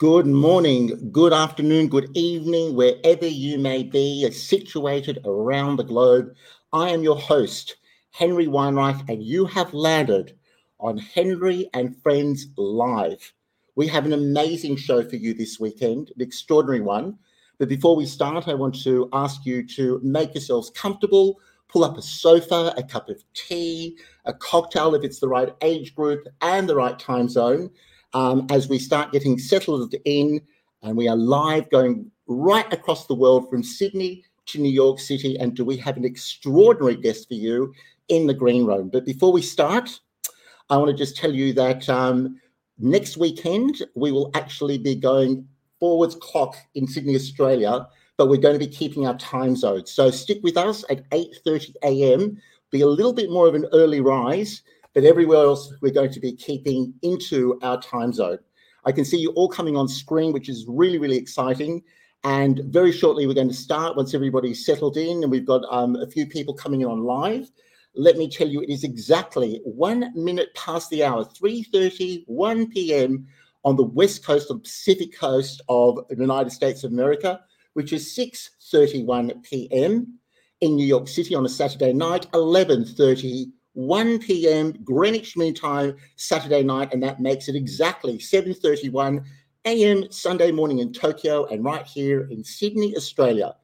Good morning, good afternoon, good evening, wherever you may be situated around the globe. I am your host, Henry Weinreich, and you have landed on Henry and Friends Live. We have an amazing show for you this weekend, an extraordinary one. But before we start, I want to ask you to make yourselves comfortable, pull up a sofa, a cup of tea, a cocktail if it's the right age group and the right time zone um, as we start getting settled in. And we are live going right across the world from Sydney to New York City. And do we have an extraordinary guest for you in the green room? But before we start, I want to just tell you that um, next weekend we will actually be going forwards clock in Sydney, Australia, but we're going to be keeping our time zone. So stick with us at 8:30 a.m. Be a little bit more of an early rise but everywhere else we're going to be keeping into our time zone. I can see you all coming on screen, which is really, really exciting. And very shortly, we're going to start once everybody's settled in and we've got um, a few people coming on live. Let me tell you, it is exactly one minute past the hour, 3.30, 1 p.m. on the west coast the Pacific coast of the United States of America, which is 6.31 p.m. in New York City on a Saturday night, 11.30 1 p.m. Greenwich Mean Time, Saturday night, and that makes it exactly 7:31 a.m. Sunday morning in Tokyo, and right here in Sydney, Australia,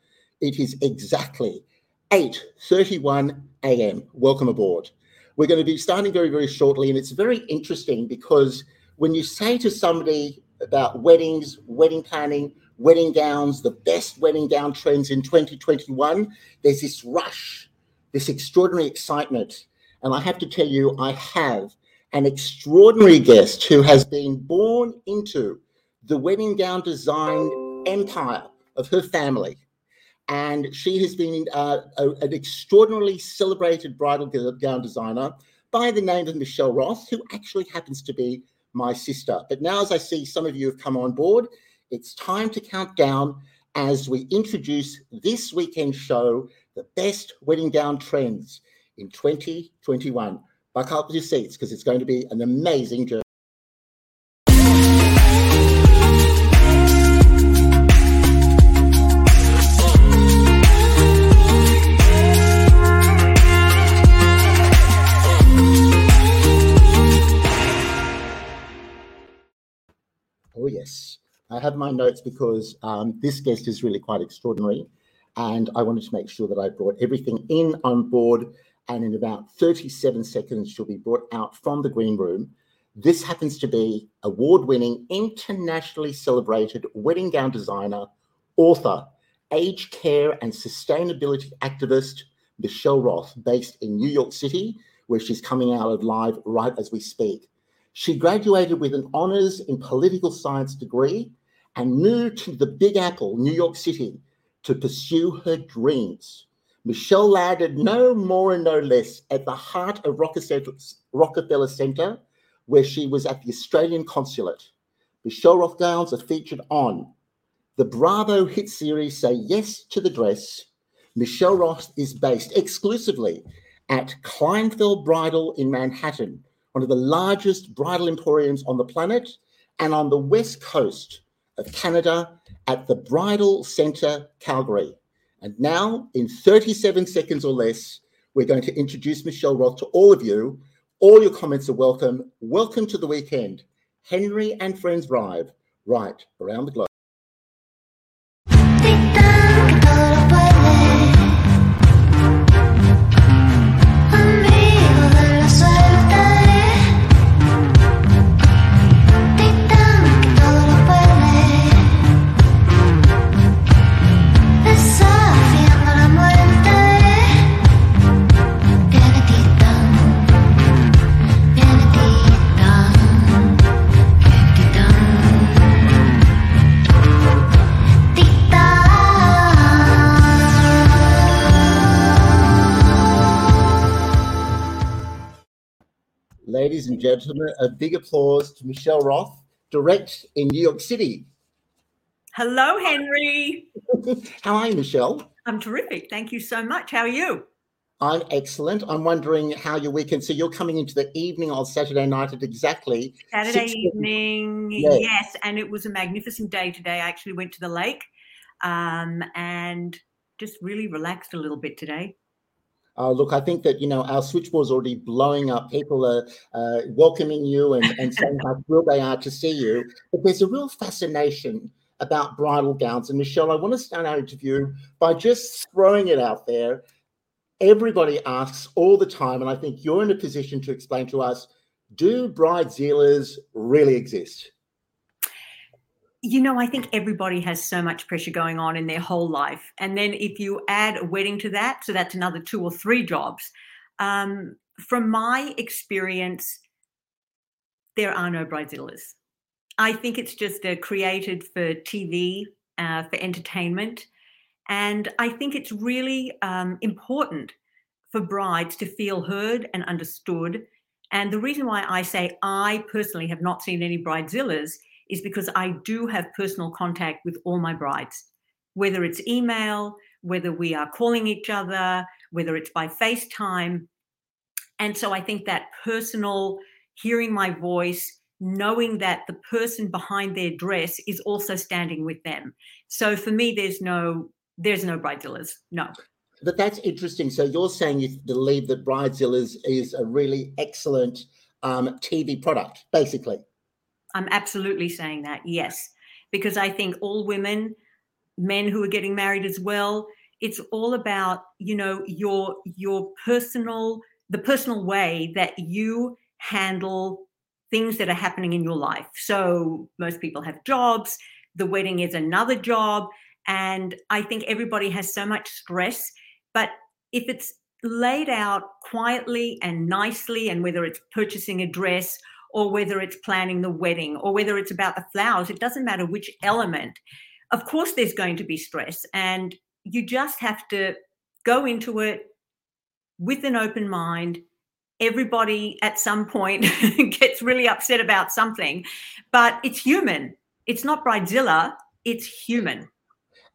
it is exactly 8:31 a.m. Welcome aboard. We're going to be starting very, very shortly, and it's very interesting because when you say to somebody about weddings, wedding planning, wedding gowns, the best wedding gown trends in 2021, there's this rush, this extraordinary excitement and I have to tell you, I have an extraordinary guest who has been born into the wedding gown design empire of her family. And she has been uh, a, an extraordinarily celebrated bridal gown designer by the name of Michelle Roth, who actually happens to be my sister. But now, as I see some of you have come on board, it's time to count down as we introduce this weekend show, The Best Wedding Gown Trends in 2021. Buckle up your seats because it's going to be an amazing journey. Oh, yes. I have my notes because um, this guest is really quite extraordinary. And I wanted to make sure that I brought everything in on board and in about 37 seconds, she'll be brought out from the green room. This happens to be award winning, internationally celebrated wedding gown designer, author, aged care and sustainability activist, Michelle Roth, based in New York City, where she's coming out live right as we speak. She graduated with an honors in political science degree and moved to the Big Apple, New York City, to pursue her dreams. Michelle landed no more and no less at the heart of Rockefeller Center, where she was at the Australian consulate. Michelle Roth gowns are featured on the Bravo hit series Say Yes to the Dress. Michelle Roth is based exclusively at Kleinfeld Bridal in Manhattan, one of the largest bridal emporiums on the planet, and on the west coast of Canada at the Bridal Center Calgary. And now, in 37 seconds or less, we're going to introduce Michelle Roth to all of you. All your comments are welcome. Welcome to the weekend. Henry and Friends Live, right around the globe. Ladies and gentlemen, a big applause to Michelle Roth, direct in New York City. Hello, Henry. How are you, Michelle? I'm terrific. Thank you so much. How are you? I'm excellent. I'm wondering how your weekend. So you're coming into the evening on Saturday night at exactly Saturday evening. Yes. yes. and it was a magnificent day today. I actually went to the lake, um, and just really relaxed a little bit today. Uh, look, I think that you know our switchboard's already blowing up. People are uh, welcoming you and, and saying how thrilled they are to see you. But there's a real fascination about bridal gowns. And Michelle, I want to start our interview by just throwing it out there. Everybody asks all the time, and I think you're in a position to explain to us: Do bridezillas really exist? You know, I think everybody has so much pressure going on in their whole life. And then if you add a wedding to that, so that's another two or three jobs. Um, from my experience, there are no bridezillas. I think it's just uh, created for TV, uh, for entertainment. And I think it's really um, important for brides to feel heard and understood. And the reason why I say I personally have not seen any bridezillas is because I do have personal contact with all my brides, whether it's email, whether we are calling each other, whether it's by FaceTime. And so I think that personal hearing my voice, knowing that the person behind their dress is also standing with them. So for me, there's no there's no bridezillas. No. But that's interesting. So you're saying you believe that bridezillas is a really excellent um, TV product, basically. I'm absolutely saying that, yes, because I think all women, men who are getting married as well, it's all about you know your your personal the personal way that you handle things that are happening in your life. So most people have jobs. The wedding is another job, and I think everybody has so much stress. But if it's laid out quietly and nicely, and whether it's purchasing a dress or whether it's planning the wedding or whether it's about the flowers, it doesn't matter which element. Of course, there's going to be stress, and you just have to go into it with an open mind. Everybody at some point gets really upset about something, but it's human. It's not bridezilla, it's human.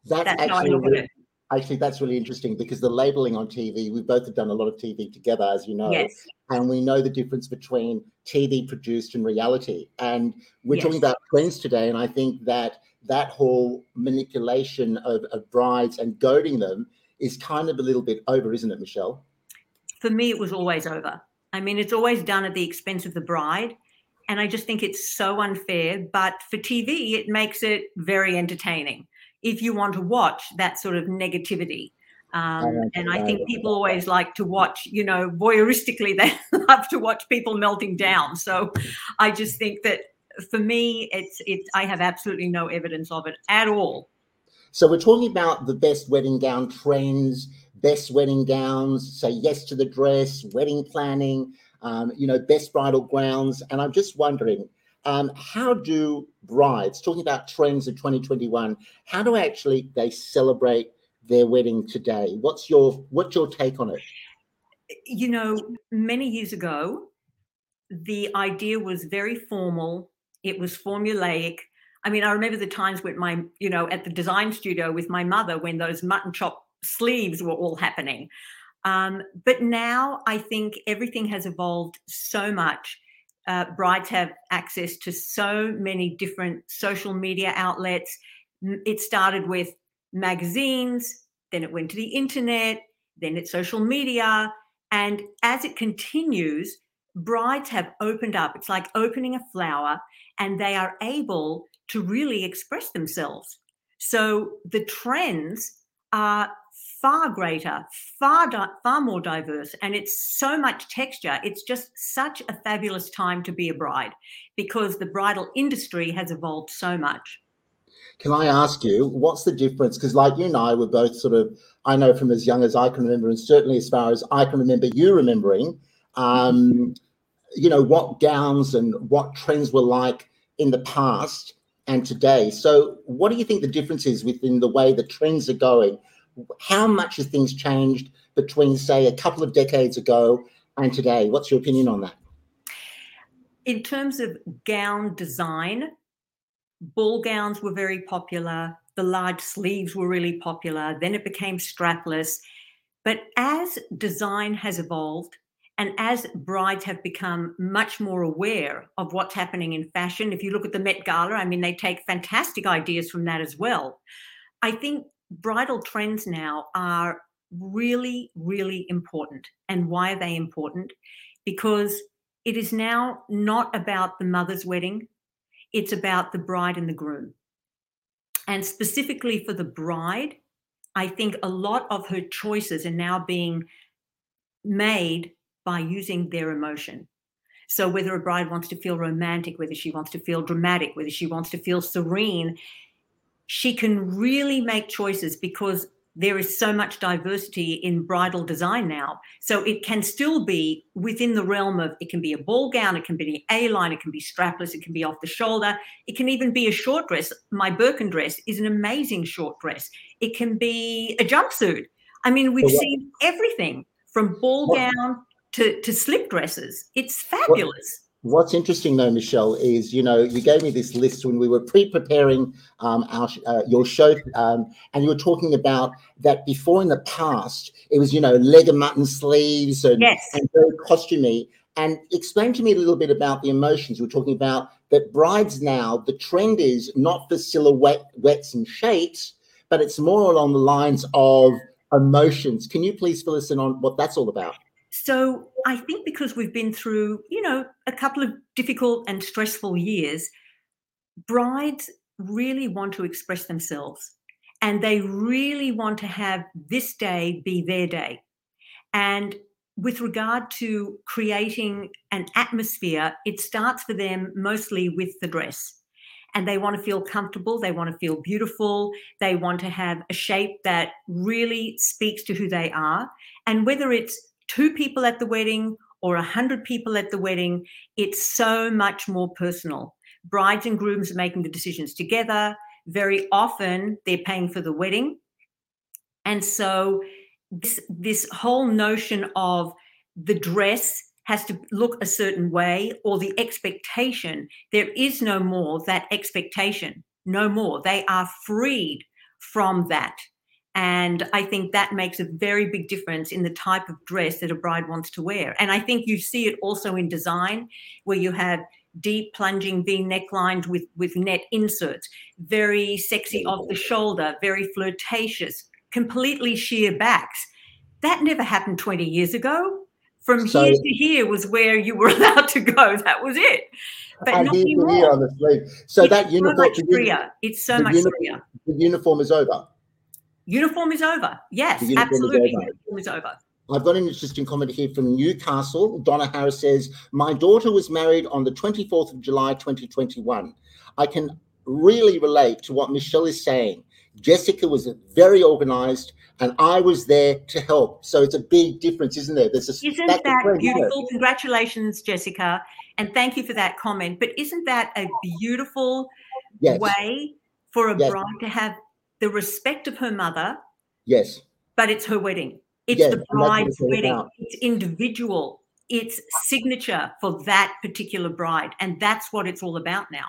That's, That's actually, how I look at it actually that's really interesting because the labeling on tv we both have done a lot of tv together as you know yes. and we know the difference between tv produced in reality and we're yes. talking about trends today and i think that that whole manipulation of, of brides and goading them is kind of a little bit over isn't it michelle for me it was always over i mean it's always done at the expense of the bride and i just think it's so unfair but for tv it makes it very entertaining if you want to watch that sort of negativity. Um, and I think people always like to watch, you know, voyeuristically, they love to watch people melting down. So I just think that for me, it's, it. I have absolutely no evidence of it at all. So we're talking about the best wedding gown trends, best wedding gowns, say yes to the dress, wedding planning, um, you know, best bridal gowns. And I'm just wondering, um, how do brides, talking about trends of 2021, how do actually they celebrate their wedding today? What's your what's your take on it? You know, many years ago, the idea was very formal. It was formulaic. I mean, I remember the times with my, you know, at the design studio with my mother when those mutton chop sleeves were all happening. Um, but now I think everything has evolved so much uh, brides have access to so many different social media outlets. It started with magazines, then it went to the internet, then it's social media. And as it continues, brides have opened up. It's like opening a flower, and they are able to really express themselves. So the trends are far greater, far far more diverse, and it's so much texture. It's just such a fabulous time to be a bride because the bridal industry has evolved so much. Can I ask you what's the difference? Because like you and I were both sort of, I know from as young as I can remember, and certainly as far as I can remember you remembering, um, you know what gowns and what trends were like in the past and today. So, what do you think the difference is within the way the trends are going? how much have things changed between, say, a couple of decades ago and today? What's your opinion on that? In terms of gown design, ball gowns were very popular. The large sleeves were really popular. Then it became strapless. But as design has evolved, and as brides have become much more aware of what's happening in fashion, if you look at the Met Gala, I mean, they take fantastic ideas from that as well. I think bridal trends now are really, really important. And why are they important? Because it is now not about the mother's wedding, it's about the bride and the groom. And specifically for the bride, I think a lot of her choices are now being made by using their emotion. So, whether a bride wants to feel romantic, whether she wants to feel dramatic, whether she wants to feel serene, she can really make choices because there is so much diversity in bridal design now. So it can still be within the realm of it can be a ball gown, it can be an A line, it can be strapless, it can be off the shoulder, it can even be a short dress. My Birkin dress is an amazing short dress. It can be a jumpsuit. I mean, we've seen everything from ball gown to, to slip dresses. It's fabulous. What's interesting though, Michelle, is you know you gave me this list when we were pre-preparing um, our uh, your show, um, and you were talking about that before in the past it was you know leg of mutton sleeves and, yes. and very costumey. And explain to me a little bit about the emotions. We're talking about that brides now. The trend is not for silhouettes and shapes, but it's more along the lines of emotions. Can you please fill us in on what that's all about? So I think because we've been through, you know, a couple of difficult and stressful years, brides really want to express themselves and they really want to have this day be their day. And with regard to creating an atmosphere, it starts for them mostly with the dress. And they want to feel comfortable, they want to feel beautiful, they want to have a shape that really speaks to who they are. And whether it's two people at the wedding or a hundred people at the wedding, it's so much more personal. Brides and grooms are making the decisions together. Very often they're paying for the wedding. And so this, this whole notion of the dress has to look a certain way or the expectation, there is no more that expectation, no more. They are freed from that. And I think that makes a very big difference in the type of dress that a bride wants to wear. And I think you see it also in design, where you have deep plunging V necklines with, with net inserts, very sexy off the shoulder, very flirtatious, completely sheer backs. That never happened 20 years ago. From so, here to here was where you were allowed to go. That was it. But not anymore. On the sleeve. So it's that uniform, so much freer. It's so much uniform, freer. The uniform is over. Uniform is over. Yes, uniform absolutely. Is over. Uniform is over. I've got an interesting comment here from Newcastle. Donna Harris says, My daughter was married on the 24th of July 2021. I can really relate to what Michelle is saying. Jessica was very organized and I was there to help. So it's a big difference, isn't there? There's a, isn't that beautiful? Congratulations, Jessica. And thank you for that comment. But isn't that a beautiful yes. way for a yes. bride to have the respect of her mother. Yes. But it's her wedding. It's yes, the bride's wedding. About. It's individual. It's signature for that particular bride. And that's what it's all about now.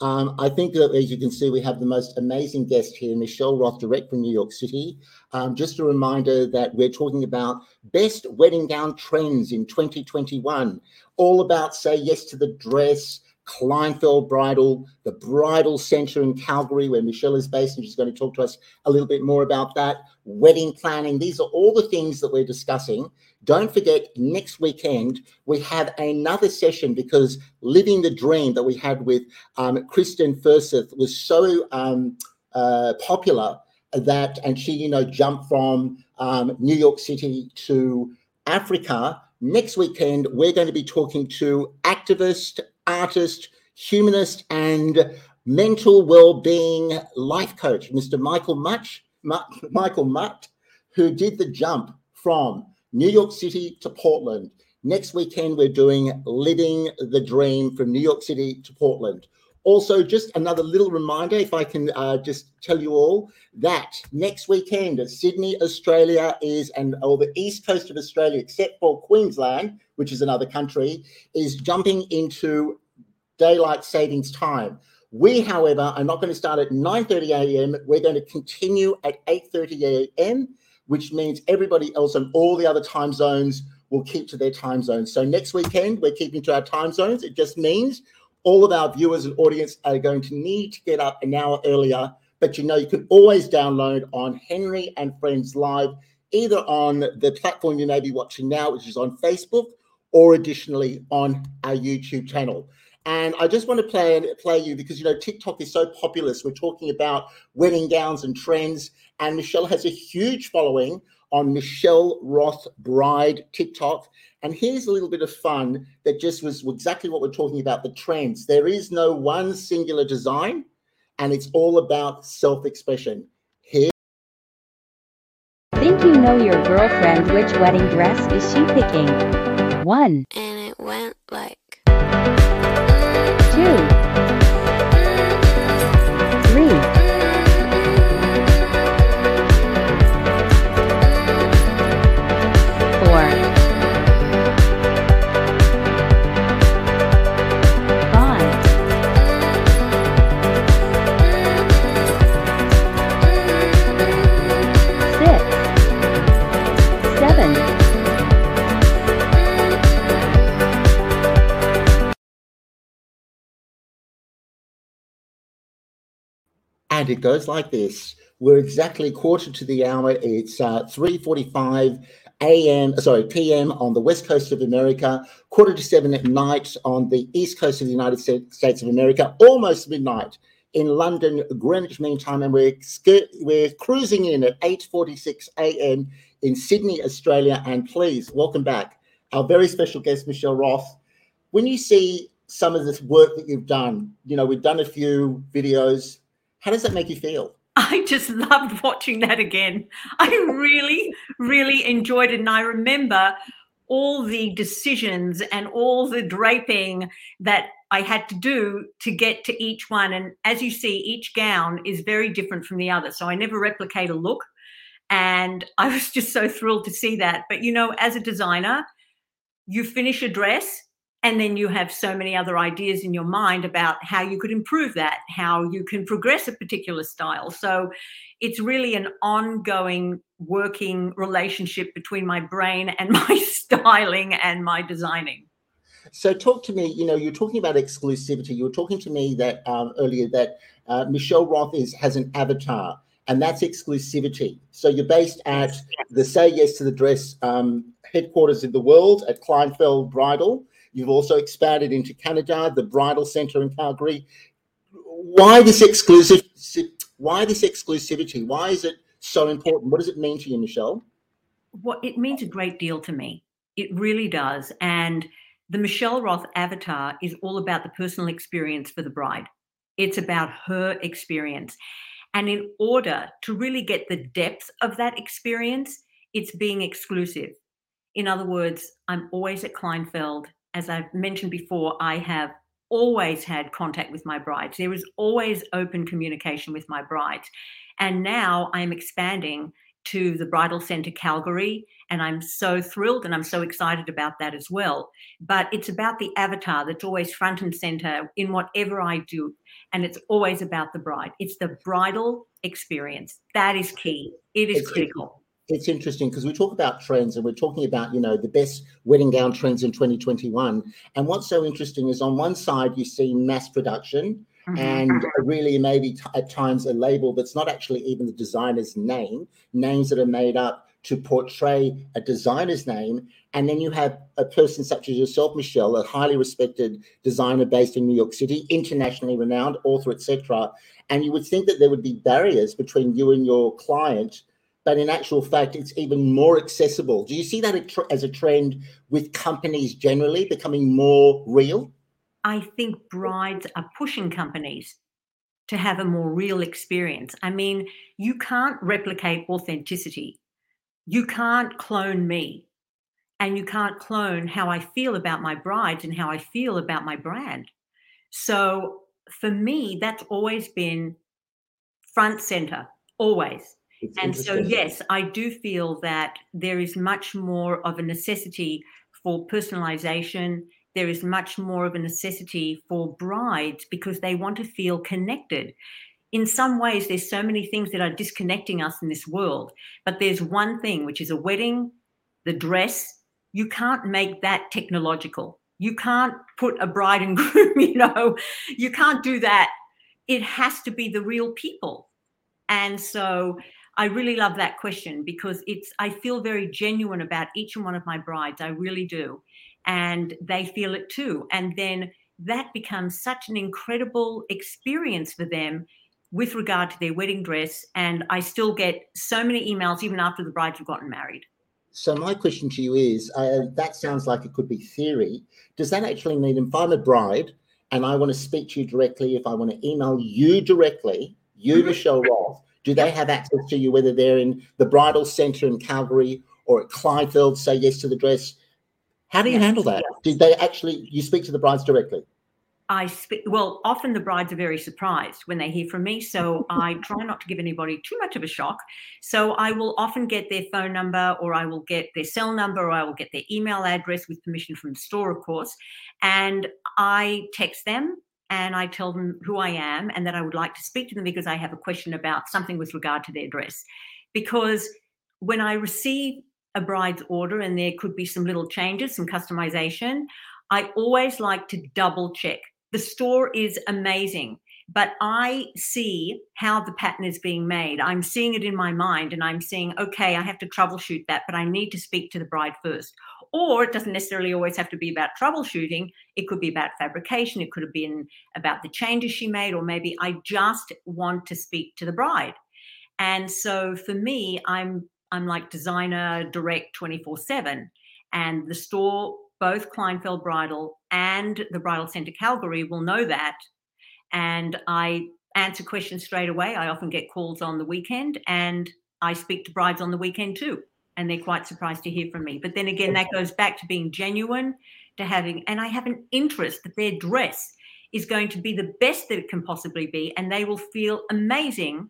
Um, I think that, as you can see, we have the most amazing guest here, Michelle Roth, direct from New York City. Um, just a reminder that we're talking about best wedding gown trends in 2021, all about say yes to the dress, Kleinfeld Bridal, the Bridal Center in Calgary, where Michelle is based, and she's going to talk to us a little bit more about that. Wedding planning. These are all the things that we're discussing. Don't forget, next weekend, we have another session because Living the Dream that we had with um, Kristen Furseth was so um, uh, popular that, and she, you know, jumped from um, New York City to Africa. Next weekend, we're going to be talking to activist artist, humanist, and mental well-being life coach, Mr. Michael Much, Michael Mutt, who did the jump from New York City to Portland. Next weekend, we're doing Living the Dream from New York City to Portland. Also, just another little reminder, if I can uh, just tell you all that next weekend, Sydney, Australia is, and or the east coast of Australia, except for Queensland, which is another country, is jumping into daylight savings time. We, however, are not going to start at 9:30 a.m. We're going to continue at 8:30 a.m. which means everybody else on all the other time zones will keep to their time zones. So next weekend, we're keeping to our time zones. It just means all of our viewers and audience are going to need to get up an hour earlier. But you know, you can always download on Henry and Friends Live, either on the platform you may be watching now, which is on Facebook, or additionally on our YouTube channel. And I just want to play and play you because you know TikTok is so populous. We're talking about wedding gowns and trends, and Michelle has a huge following on Michelle Roth Bride TikTok. And here's a little bit of fun that just was exactly what we're talking about the trends. There is no one singular design, and it's all about self expression. Here. Think you know your girlfriend which wedding dress is she picking? One. And it went like. And it goes like this. We're exactly quarter to the hour. It's uh, 3.45 a.m., sorry, p.m. on the west coast of America, quarter to seven at night on the east coast of the United States of America, almost midnight in London, Greenwich Mean Time, and we're, we're cruising in at 8.46 a.m. in Sydney, Australia. And please, welcome back our very special guest, Michelle Roth. When you see some of this work that you've done, you know, we've done a few videos. How does that make you feel? I just loved watching that again. I really, really enjoyed it. And I remember all the decisions and all the draping that I had to do to get to each one. And as you see, each gown is very different from the other. So I never replicate a look. And I was just so thrilled to see that. But you know, as a designer, you finish a dress and then you have so many other ideas in your mind about how you could improve that how you can progress a particular style. So it's really an ongoing working relationship between my brain and my styling and my designing. So talk to me you know you're talking about exclusivity. You were talking to me that um, earlier that uh, michelle roth is has an avatar and that's exclusivity. So you're based at the say yes to the dress um, headquarters in the world at kleinfeld bridal You've also expanded into Canada, the Bridal Center in Calgary. Why this exclusive? Why this exclusivity? Why is it so important? What does it mean to you, Michelle? What it means a great deal to me. It really does. And the Michelle Roth avatar is all about the personal experience for the bride. It's about her experience. And in order to really get the depth of that experience, it's being exclusive. In other words, I'm always at Kleinfeld as I've mentioned before, I have always had contact with my brides. There is always open communication with my brides. And now I'm expanding to the Bridal Center Calgary, and I'm so thrilled and I'm so excited about that as well. But it's about the avatar that's always front and center in whatever I do, and it's always about the bride. It's the bridal experience that is key. It is it's, critical it's interesting because we talk about trends and we're talking about you know the best wedding gown trends in 2021 and what's so interesting is on one side you see mass production mm-hmm. and really maybe t- at times a label that's not actually even the designer's name names that are made up to portray a designer's name. And then you have a person such as yourself michelle a highly respected designer based in new york city internationally renowned author etc and you would think that there would be barriers between you and your client but in actual fact, it's even more accessible. Do you see that as a trend with companies generally becoming more real? I think brides are pushing companies to have a more real experience. I mean, you can't replicate authenticity. You can't clone me. And you can't clone how I feel about my brides and how I feel about my brand. So for me, that's always been front center, always. It's and so, yes, I do feel that there is much more of a necessity for personalization. There is much more of a necessity for brides because they want to feel connected. in some ways, there's so many things that are disconnecting us in this world. But there's one thing, which is a wedding, the dress. You can't make that technological. You can't put a bride and groom, you know, you can't do that. It has to be the real people. And so I really love that question because it's, I feel very genuine about each and one of my brides. I really do. And they feel it too. And then that becomes such an incredible experience for them with regard to their wedding dress. And I still get so many emails even after the brides have gotten married. So my question to you is: uh, that sounds like it could be theory. Does that actually mean if I'm a bride and I want to speak to you directly, if I want to email you directly, you mm-hmm. Michelle Roth, do they have access to you whether they're in the bridal centre in Calgary or at Kleinfeld? Say yes to the dress. How do you yes. handle that? Did they actually you speak to the brides directly? I speak, well, often the brides are very surprised when they hear from me. So I try not to give anybody too much of a shock. So I will often get their phone number or I will get their cell number or I will get their email address with permission from the store, of course. And I text them and I tell them who I am and that I would like to speak to them because I have a question about something with regard to their dress. Because when I receive a bride's order and there could be some little changes, some customization, I always like to double check the store is amazing but I see how the pattern is being made. I'm seeing it in my mind and I'm seeing, okay, I have to troubleshoot that, but I need to speak to the bride first. Or it doesn't necessarily always have to be about troubleshooting. It could be about fabrication. It could have been about the changes she made, or maybe I just want to speak to the bride. And so for me, I'm I'm like designer direct 24-7. And the store both Kleinfeld Bridal and the Bridal Centre Calgary will know that. And I answer questions straight away. I often get calls on the weekend and I speak to brides on the weekend too. And they're quite surprised to hear from me. But then again, that goes back to being genuine, to having, and I have an interest that their dress is going to be the best that it can possibly be. And they will feel amazing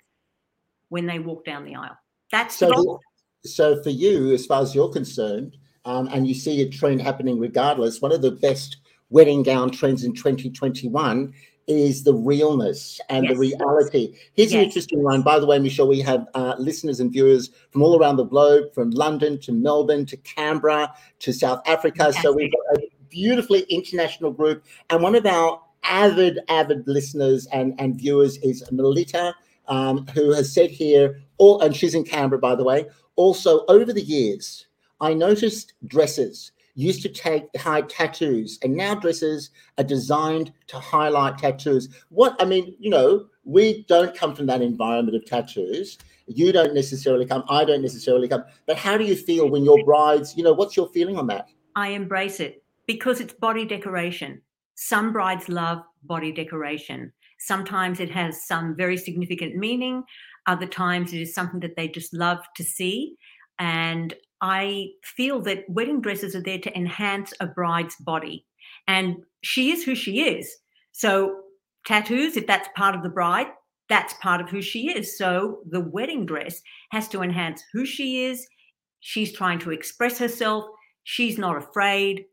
when they walk down the aisle. That's so, so for you, as far as you're concerned, um, and you see a trend happening regardless. One of the best wedding gown trends in 2021 is the realness and yes. the reality. Here's yes. an interesting one. By the way, Michelle, we have uh, listeners and viewers from all around the globe, from London to Melbourne to Canberra to South Africa. Fantastic. So we've got a beautifully international group. And one of our avid, avid listeners and, and viewers is Melita, um, who has said here, all, and she's in Canberra, by the way, also over the years, I noticed dresses used to take hide tattoos, and now dresses are designed to highlight tattoos. What I mean, you know, we don't come from that environment of tattoos. You don't necessarily come. I don't necessarily come. But how do you feel when your brides? You know, what's your feeling on that? I embrace it because it's body decoration. Some brides love body decoration. Sometimes it has some very significant meaning. Other times it is something that they just love to see. And I feel that wedding dresses are there to enhance a bride's body. And she is who she is. So, tattoos, if that's part of the bride, that's part of who she is. So, the wedding dress has to enhance who she is. She's trying to express herself. She's not afraid.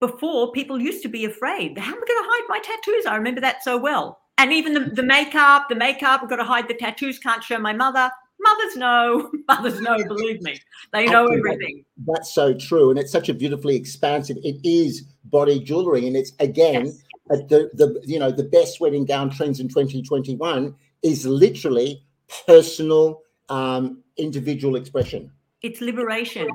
Before, people used to be afraid. How am I going to hide my tattoos? I remember that so well. And even the, the makeup, the makeup, I've got to hide the tattoos, can't show my mother mothers know. Mothers know believe me. They know everything. That's so true and it's such a beautifully expansive it is body jewelry and it's again yes. the the you know the best wedding gown trends in 2021 is literally personal um individual expression. It's liberation.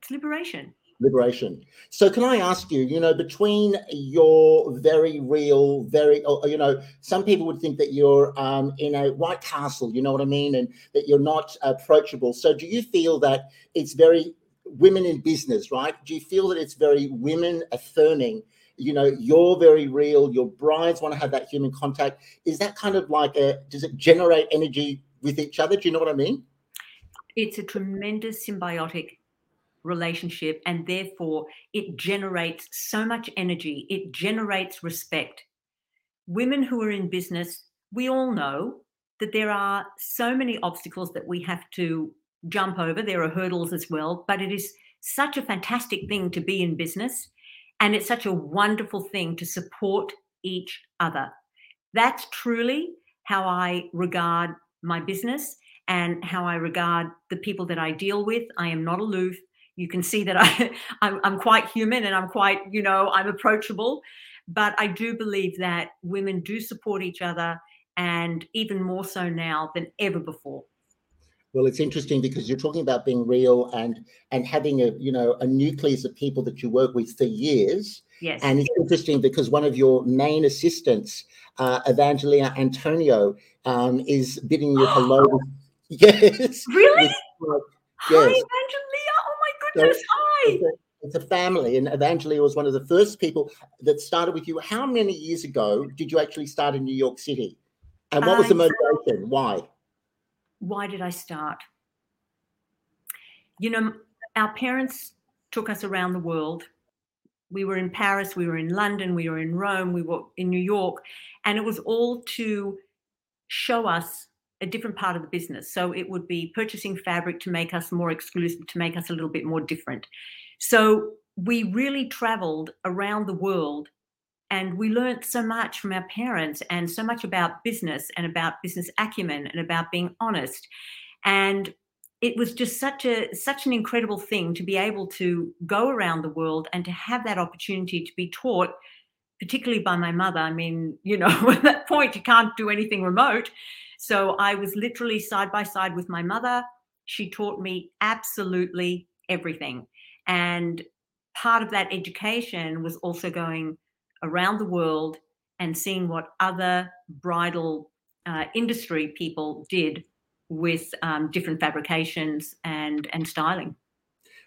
It's liberation liberation. So, can I ask you, you know, between your very real, very, you know, some people would think that you're um, in a White Castle, you know what I mean, and that you're not approachable. So, do you feel that it's very women in business, right? Do you feel that it's very women affirming? You know, you're very real. Your brides want to have that human contact. Is that kind of like a? Does it generate energy with each other? Do you know what I mean? It's a tremendous symbiotic relationship and therefore it generates so much energy it generates respect women who are in business we all know that there are so many obstacles that we have to jump over there are hurdles as well but it is such a fantastic thing to be in business and it's such a wonderful thing to support each other that's truly how I regard my business and how I regard the people that I deal with. I am not aloof. You can see that I, I'm, I'm quite human and I'm quite, you know, I'm approachable. But I do believe that women do support each other and even more so now than ever before. Well, it's interesting because you're talking about being real and and having a you know a nucleus of people that you work with for years. Yes. And it's interesting because one of your main assistants, uh, Evangelina Antonio, um, is bidding you hello. yes. Really? With, Hi, Evangelina. So, Hi. It's a, family, and Evangelina was one of the first people that started with you. How many years ago did you actually start in New York City? And what was the um, motivation? Why? Why did I start? You know, our parents took us around the world. We were in Paris, we were in London, we were in Rome, we were in New York, and it was all to show us a different part of the business. So it would be purchasing fabric to make us more exclusive, to make us a little bit more different. So we really traveled around the world and we learned so much from our parents and so much about business and about business acumen and about being honest and it was just such a such an incredible thing to be able to go around the world and to have that opportunity to be taught particularly by my mother i mean you know at that point you can't do anything remote. So i was literally side by side with my mother. She taught me absolutely everything. And part of that education was also going around the world and seeing what other bridal uh, industry people did with um, different fabrications and and styling.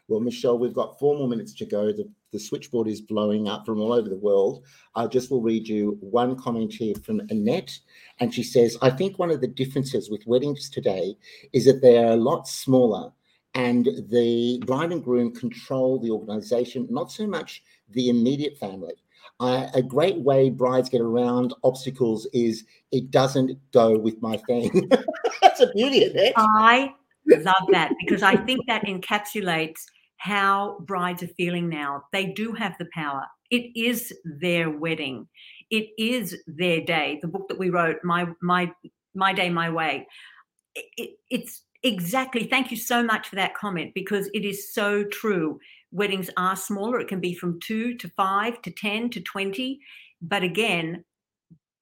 Well, Michelle, we've got four more minutes to go. The, the switchboard is blowing up from all over the world. I just will read you one comment here from Annette. And she says, I think one of the differences with weddings today is that they are a lot smaller and the bride and groom control the organization, not so much the immediate family. A great way brides get around obstacles is it doesn't go with my thing. That's a beauty of it. I love that because I think that encapsulates how brides are feeling now. They do have the power. It is their wedding. It is their day. The book that we wrote, my my my day, my way. It, it's exactly. Thank you so much for that comment because it is so true weddings are smaller. It can be from two to five to 10 to 20. But again,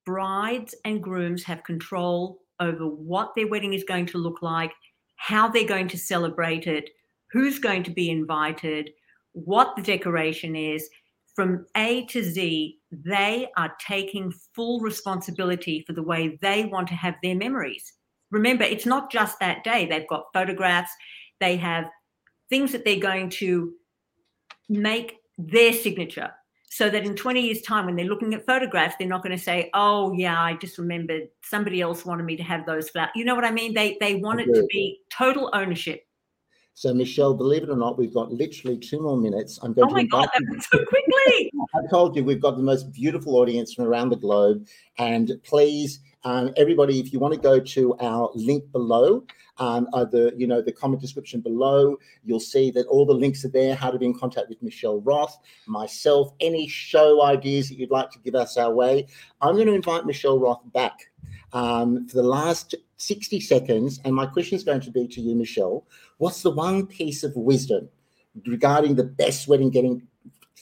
brides and grooms have control over what their wedding is going to look like, how they're going to celebrate it, who's going to be invited, what the decoration is. From A to Z, they are taking full responsibility for the way they want to have their memories. Remember, it's not just that day. They've got photographs, they have things that they're going to make their signature so that in 20 years time when they're looking at photographs they're not going to say oh yeah i just remembered somebody else wanted me to have those flowers you know what i mean they they want it to be total ownership so michelle believe it or not we've got literally two more minutes i'm going oh my god that went so quickly i told you we've got the most beautiful audience from around the globe and please um, everybody if you want to go to our link below um, uh, the you know the comment description below. You'll see that all the links are there. How to be in contact with Michelle Roth, myself, any show ideas that you'd like to give us our way. I'm going to invite Michelle Roth back um, for the last 60 seconds, and my question is going to be to you, Michelle. What's the one piece of wisdom regarding the best wedding getting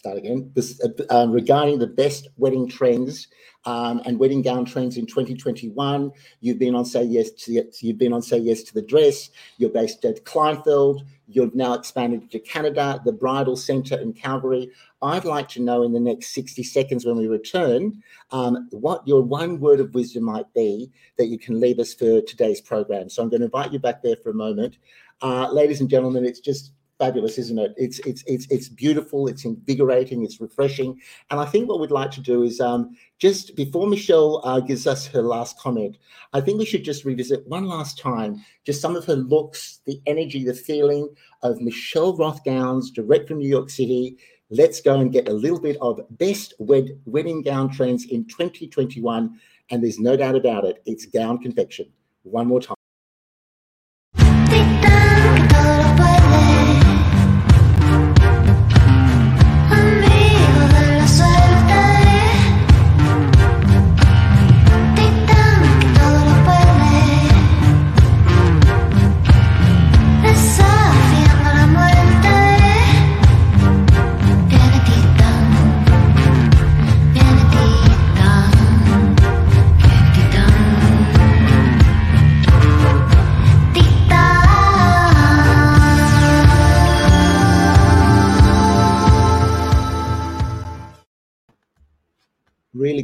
start again. This, uh, um, regarding the best wedding trends um, and wedding gown trends in 2021. You've been on say yes to you've been on say yes to the dress. You're based at Kleinfeld. You've now expanded to Canada, the Bridal Centre in Calgary. I'd like to know in the next 60 seconds when we return um, what your one word of wisdom might be that you can leave us for today's program. So I'm going to invite you back there for a moment. Uh, ladies and gentlemen, it's just fabulous, isn't it? It's it's it's it's beautiful. It's invigorating. It's refreshing. And I think what we'd like to do is um, just before Michelle uh, gives us her last comment, I think we should just revisit one last time just some of her looks, the energy, the feeling of Michelle Roth gowns direct from New York City. Let's go and get a little bit of best wed- wedding gown trends in 2021. And there's no doubt about it, it's gown confection. One more time.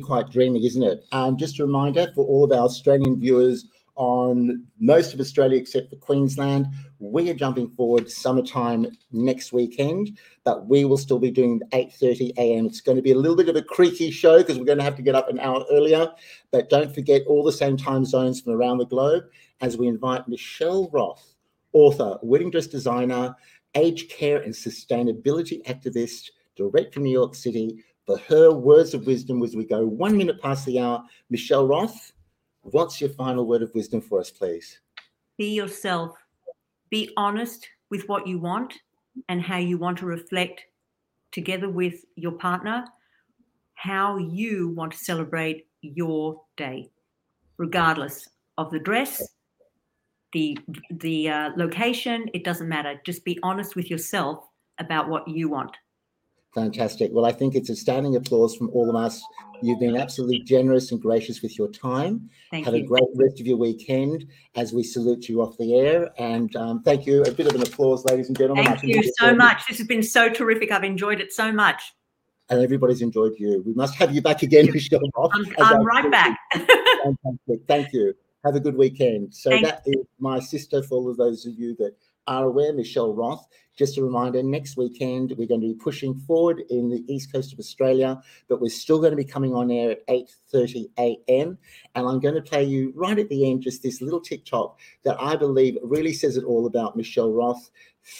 Quite dreamy, isn't it? Um, just a reminder for all of our Australian viewers on most of Australia except for Queensland. We are jumping forward summertime next weekend, but we will still be doing 8:30 a.m. It's going to be a little bit of a creaky show because we're going to have to get up an hour earlier. But don't forget all the same time zones from around the globe as we invite Michelle Roth, author, wedding dress designer, aged care and sustainability activist, direct from New York City, for her words of wisdom as we go one minute past the hour. Michelle Roth, What's your final word of wisdom for us, please? Be yourself. Be honest with what you want and how you want to reflect together with your partner how you want to celebrate your day, regardless of the dress, the the uh, location. It doesn't matter. Just be honest with yourself about what you want. Fantastic. Well, I think it's a standing applause from all of us. You've been absolutely generous and gracious with your time. Thank Have you. a great rest of your weekend as we salute you off the air. And um, thank you. A bit of an applause, ladies and gentlemen. Thank you so much. This has been so terrific. I've enjoyed it so much. And everybody's enjoyed you. We must have you back again, Michelle. I'm, I'm right back. Fantastic. Thank you. Have a good weekend. So Thank that is my sister for all of those of you that are aware, Michelle Roth. Just a reminder, next weekend we're going to be pushing forward in the east coast of Australia, but we're still going to be coming on air at 8:30 a.m. And I'm going to play you right at the end just this little TikTok that I believe really says it all about Michelle Roth.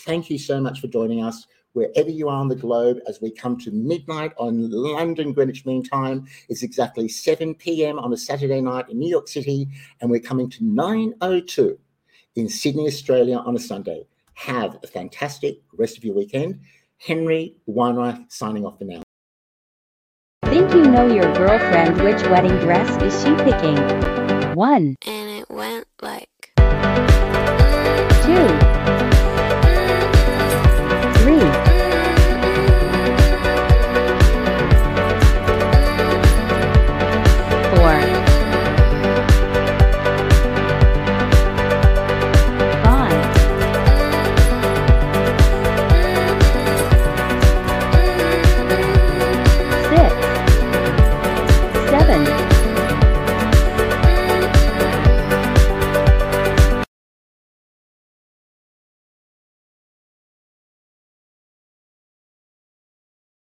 Thank you so much for joining us. Wherever you are on the globe, as we come to midnight on London Greenwich Mean Time, it's exactly 7 p.m. on a Saturday night in New York City, and we're coming to 9:02 in Sydney, Australia on a Sunday. Have a fantastic rest of your weekend. Henry Weinreich signing off for now. Think you know your girlfriend which wedding dress is she picking? 1. and it went like